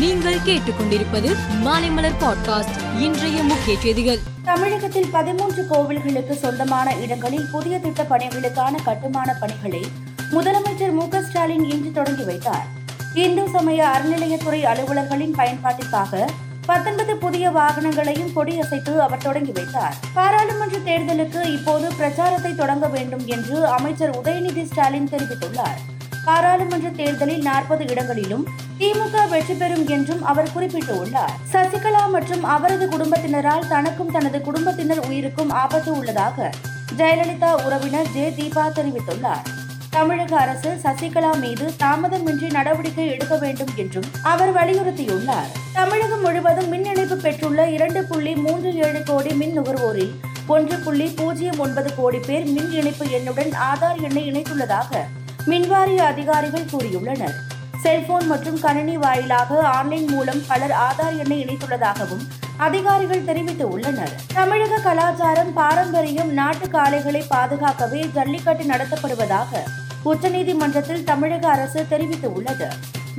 நீங்கள் கேட்டுக்கொண்டிருப்பது மாலைமலர் பாட்காஸ்ட் இன்றைய முக்கிய செய்திகள். தமிழகத்தில் பதிமூன்று கோவில்களுக்கு சொந்தமான இடங்களில் புதிய திட்ட பணிகளுக்கான கட்டுமான பணிகளை முதலமைச்சர் மு ஸ்டாலின் இன்று தொடங்கி வைத்தார். இந்து சமய அறநிலையத்துறை அலுவலர்களின் பயன்பாட்டிற்காக பத்தொன்பது புதிய வாகனங்களையும் கொடியசைத்து அவர் தொடங்கி வைத்தார். பாராளுமன்ற தேர்தலுக்கு இப்போது பிரச்சாரத்தை தொடங்க வேண்டும் என்று அமைச்சர் உதயநிதி ஸ்டாலின் தெரிவித்துள்ளார். பாராளுமன்ற தேர்தலில் நாற்பது இடங்களிலும் திமுக வெற்றி பெறும் என்றும் அவர் குறிப்பிட்டுள்ளார். சசிகலா மற்றும் அவரது குடும்பத்தினரால் தனக்கும் தனது குடும்பத்தினர் உயிருக்கும் ஆபத்து உள்ளதாக ஜெயலலிதா உறவினர் ஜே. தீபா தெரிவித்துள்ளார். தமிழக அரசு சசிகலா மீது தாமதமின்றி நடவடிக்கை எடுக்க வேண்டும் என்றும் அவர் வலியுறுத்தியுள்ளார். தமிழகம் முழுவதும் மின் இணைப்பு பெற்றுள்ள இரண்டு புள்ளி மூன்று ஏழு கோடி மின் நுகர்வோரில் ஒன்று புள்ளி பூஜ்ஜியம் ஒன்பது கோடி பேர் மின் இணைப்பு எண்ணுடன் ஆதார் எண்ணை இணைத்துள்ளதாக மின்வாரிய அதிகாரிகள் கூறியுள்ளனர். செல்போன் மற்றும் கணினி வாயிலாக ஆன்லைன் மூலம் பலர் ஆதார் எண்ணை இணைத்துள்ளதாகவும் அதிகாரிகள் தெரிவித்து உள்ளனர். தமிழக கலாச்சாரம் பாரம்பரியம் நாட்டு காளைகளை பாதுகாக்கவே ஜல்லிக்கட்டு நடத்தப்படுவதாக உச்சநீதிமன்றத்தில் தமிழக அரசு தெரிவித்து உள்ளது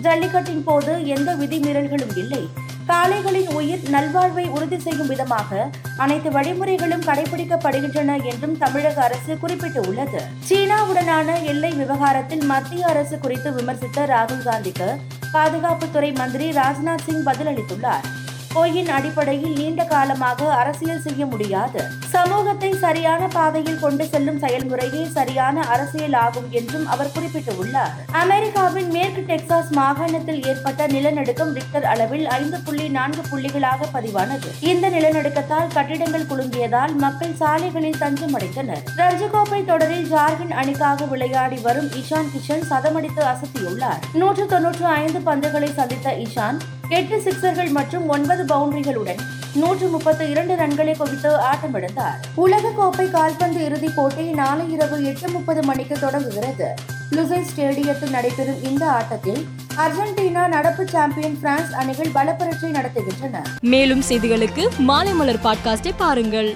ஜல்லிக்கட்டின் போது எந்த விதிமீறல்களும் இல்லை. காளைகளின் உயிர் நல்வாழ்வை உறுதி செய்யும் விதமாக அனைத்து வழிமுறைகளும் கடைபிடிக்கப்படுகின்றன என்றும் தமிழக அரசு குறிப்பிட்டுள்ளது. சீனாவுடனான எல்லை விவகாரத்தில் மத்திய அரசு குறித்து விமர்சித்த ராகுல் காந்திக்கு பாதுகாப்புத்துறை மந்திரி ராஜ்நாத் சிங் பதிலளித்துள்ளார். பொய்யின் அடிப்படையில் நீண்ட காலமாக அரசியல் செய்ய முடியாது. சமூகத்தை சரியான பாதையில் கொண்டு செல்லும் செயல்முறையே சரியான அரசியல் ஆகும் என்றும் அவர் குறிப்பிட்டுள்ளார். அமெரிக்காவின் மேற்கு டெக்சாஸ் மாகாணத்தில் ஏற்பட்ட நிலநடுக்கம் ரிக்டர் அளவில் ஐந்து புள்ளி நான்கு புள்ளிகளாக பதிவானது. இந்த நிலநடுக்கத்தால் கட்டிடங்கள் குலுங்கியதால் மக்கள் சாலைகளில் தஞ்சமடைந்தனர். ரஞ்சிகோப்பை தொடரில் ஜார்க்கண்ட் அணிக்காக விளையாடி வரும் இஷான் கிஷன் சதமடித்து அசத்தியுள்ளார். நூற்று தொன்னூற்று ஐந்து பந்துகளை சந்தித்த இஷான் எட்டு சிக்சர்கள் மற்றும் ஒன்பது பவுண்டரிகளுடன் நூற்று முப்பத்து இரண்டு ரன்களை குவித்து ஆட்டமிழந்தார். உலக கோப்பை கால்பந்து இறுதிப் போட்டி நாளை இரவு எட்டு முப்பது மணிக்கு தொடங்குகிறது. லுசை ஸ்டேடியத்தில் நடைபெறும் இந்த ஆட்டத்தில் அர்ஜென்டினா நடப்பு சாம்பியன் பிரான்ஸ் அணிகள் பலப்பரட்சை நடத்துகின்றன. மேலும் செய்திகளுக்கு மாலைமலர் பாட்காஸ்டை பாருங்கள்.